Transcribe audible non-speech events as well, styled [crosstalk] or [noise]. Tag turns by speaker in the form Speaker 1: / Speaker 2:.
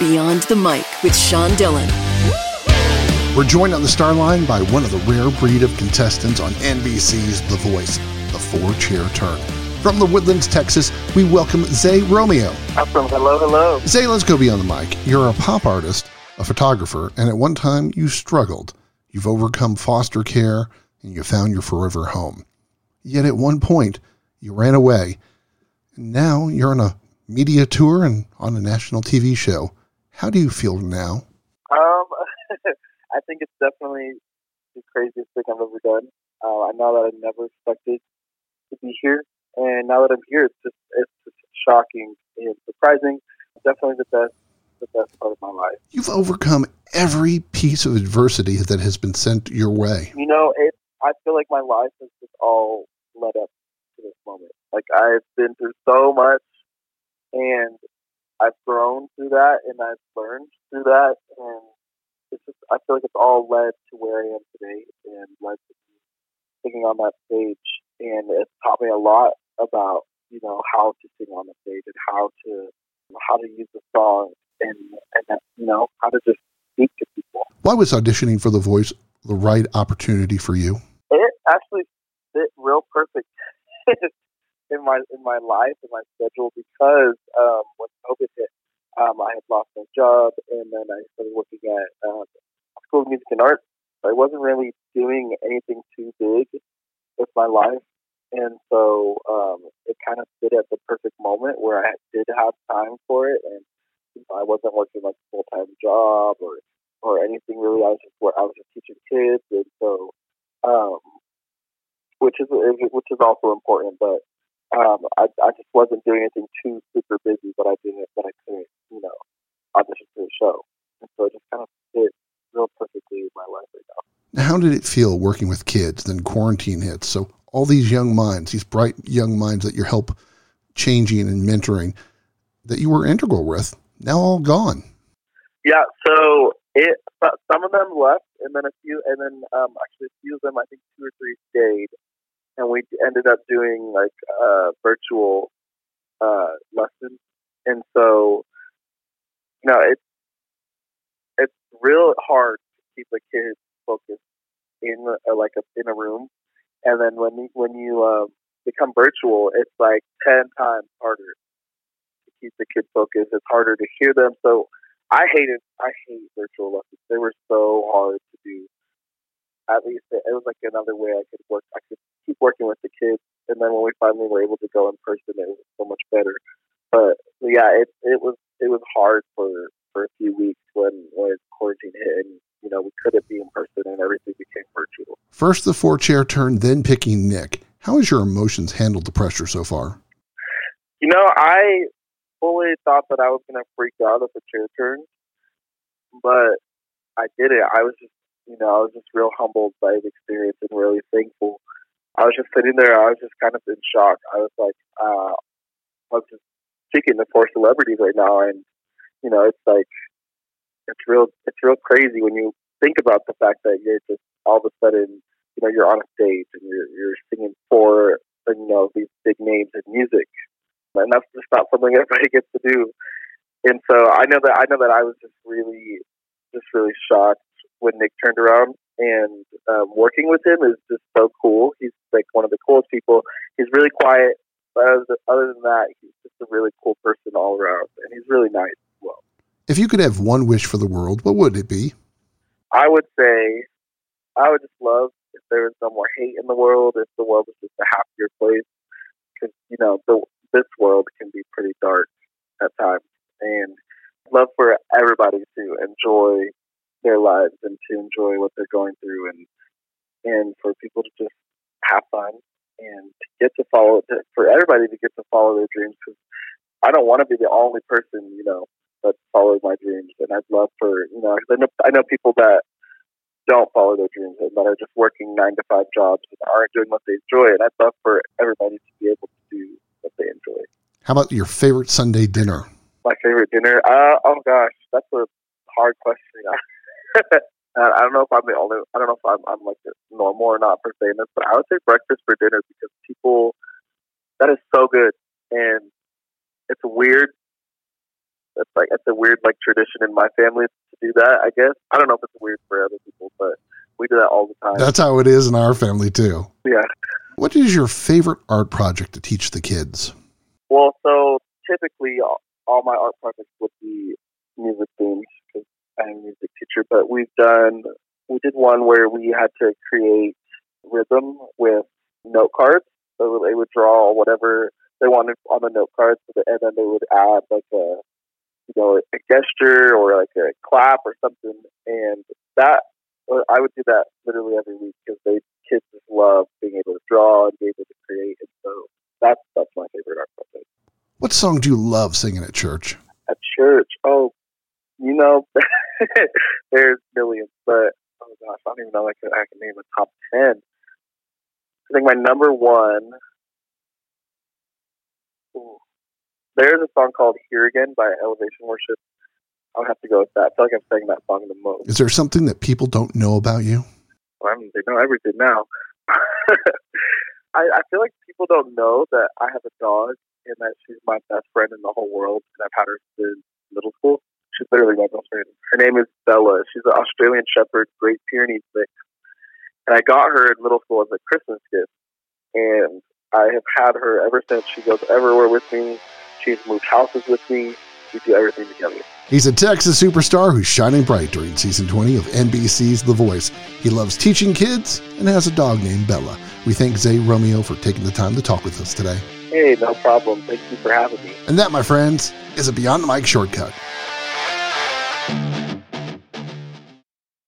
Speaker 1: Beyond the Mic with Sean Dillon.
Speaker 2: We're joined on the star line by one of the rare breed of contestants on NBC's The Voice, the four chair turn. From the Woodlands, Texas, we welcome Zay Romeo.
Speaker 3: Awesome. Hello, hello.
Speaker 2: Zay, let's go beyond the mic. You're a pop artist, a photographer, and at one time you struggled. You've overcome foster care and you found your forever home. Yet at one point, you ran away. And now you're on a media tour and on a national TV show. How do you feel now?
Speaker 3: Um, [laughs] I think it's definitely the craziest thing I've ever done. Uh, I know that I never expected to be here, and now that I'm here, it's just it's just shocking and surprising. Definitely the best the best part of my life.
Speaker 2: You've overcome every piece of adversity that has been sent your way.
Speaker 3: You know, it. I feel like my life has just all led up to this moment. Like I've been through so much, and I've grown through that, and I've learned through that, and it's just I feel like it's all led to where I am today, and led to singing on that stage, and it's taught me a lot about you know how to sing on the stage and how to how to use the song and and you know how to just speak to people.
Speaker 2: Why was auditioning for The Voice the right opportunity for you?
Speaker 3: It actually fit real perfect in my life and my schedule because um, when COVID hit, um, I had lost my job and then I started working at um, School of Music and Art. I wasn't really doing anything too big with my life, and so um, it kind of fit at the perfect moment where I did have time for it, and you know, I wasn't working like a full time job or or anything really. I was just I was just teaching kids, and so um, which is which is also important. But um, I, I just wasn't doing anything too super busy, but I did it, but I couldn't, you know, audition for the show, and so it just kind of fit real perfectly in my life right now.
Speaker 2: How did it feel working with kids? Then quarantine hits, so all these young minds, these bright young minds that you help changing and mentoring, that you were integral with, now all gone.
Speaker 3: Yeah, so it some of them left, and then a few, and then um, actually a few of them, I think two or three stayed, and we ended up doing like uh, virtual uh, lessons, and so you know it's it's real hard to keep a kid focused in uh, like a, in a room, and then when you, when you um, become virtual, it's like ten times harder to keep the kid focused. It's harder to hear them, so. I hated I hate virtual lessons. They were so hard to do. At least it, it was like another way I could work. I could keep working with the kids, and then when we finally were able to go in person, it was so much better. But yeah, it it was it was hard for for a few weeks when when quarantine hit, and you know we couldn't be in person, and everything became virtual.
Speaker 2: First the four chair turn, then picking Nick. How has your emotions handled the pressure so far?
Speaker 3: You know, I fully thought that I was going to freak out at the chair turn, but I did it. I was just, you know, I was just real humbled by the experience and really thankful. I was just sitting there. I was just kind of in shock. I was like, uh, I was just speaking to four celebrities right now, and you know, it's like it's real. It's real crazy when you think about the fact that you're just all of a sudden, you know, you're on a stage and you're you're singing for you know these big names in music, and that's just not something [laughs] everybody gets to do. And so I know that I know that I was just really, just really shocked when Nick turned around. And um, working with him is just so cool. He's like one of the coolest people. He's really quiet, but other than that, he's just a really cool person all around, and he's really nice as well.
Speaker 2: If you could have one wish for the world, what would it be?
Speaker 3: I would say, I would just love if there was no more hate in the world, if the world was just a happier place. Because you know, the this world can be pretty dark at times. And love for everybody to enjoy their lives and to enjoy what they're going through and and for people to just have fun and to get to follow for everybody to get to follow their dreams because I don't want to be the only person you know that follows my dreams and I'd love for you know I know, I know people that don't follow their dreams and that are just working nine to five jobs and aren't doing what they enjoy and I'd love for everybody to be able to do what they enjoy.
Speaker 2: How about your favorite Sunday dinner?
Speaker 3: My favorite dinner? Uh, oh gosh, that's a hard question. [laughs] I don't know if I'm the only. I don't know if I'm, I'm like normal or not for saying this, but I would say breakfast for dinner because people that is so good and it's weird. it's like it's a weird like tradition in my family to do that. I guess I don't know if it's weird for other people, but we do that all the time.
Speaker 2: That's how it is in our family too.
Speaker 3: yeah.
Speaker 2: What is your favorite art project to teach the kids?
Speaker 3: Well, so typically all, all my art projects would be music themes a music teacher. But we've done we did one where we had to create rhythm with note cards. So they would draw whatever they wanted on the note cards, and then they would add like a you know a gesture or like a clap or something, and that I would do that literally every week because they kids just love being able to draw and be able to create, and so that's that's my favorite art project.
Speaker 2: What song do you love singing at church?
Speaker 3: At church, oh, you know, [laughs] [laughs] there's millions, but oh gosh, I don't even know. I can I can name a top ten. I think my number one. Ooh, there's a song called "Here Again" by Elevation Worship. I would have to go with that. I feel like I'm saying that song the most.
Speaker 2: Is there something that people don't know about you?
Speaker 3: I mean, they know everything now. [laughs] I, I feel like people don't know that I have a dog and that she's my best friend in the whole world, and I've had her since middle school. Literally my best friend. Her name is Bella. She's an Australian Shepherd, Great Pyrenees mix, and I got her in middle school as a Christmas gift, and I have had her ever since. She goes everywhere with me. She's moved houses with me. We do everything together.
Speaker 2: He's a Texas superstar who's shining bright during season 20 of NBC's The Voice. He loves teaching kids and has a dog named Bella. We thank Zay Romeo for taking the time to talk with us today.
Speaker 3: Hey, no problem. Thank you for having me.
Speaker 2: And that, my friends, is a Beyond the Mic shortcut. Thank you.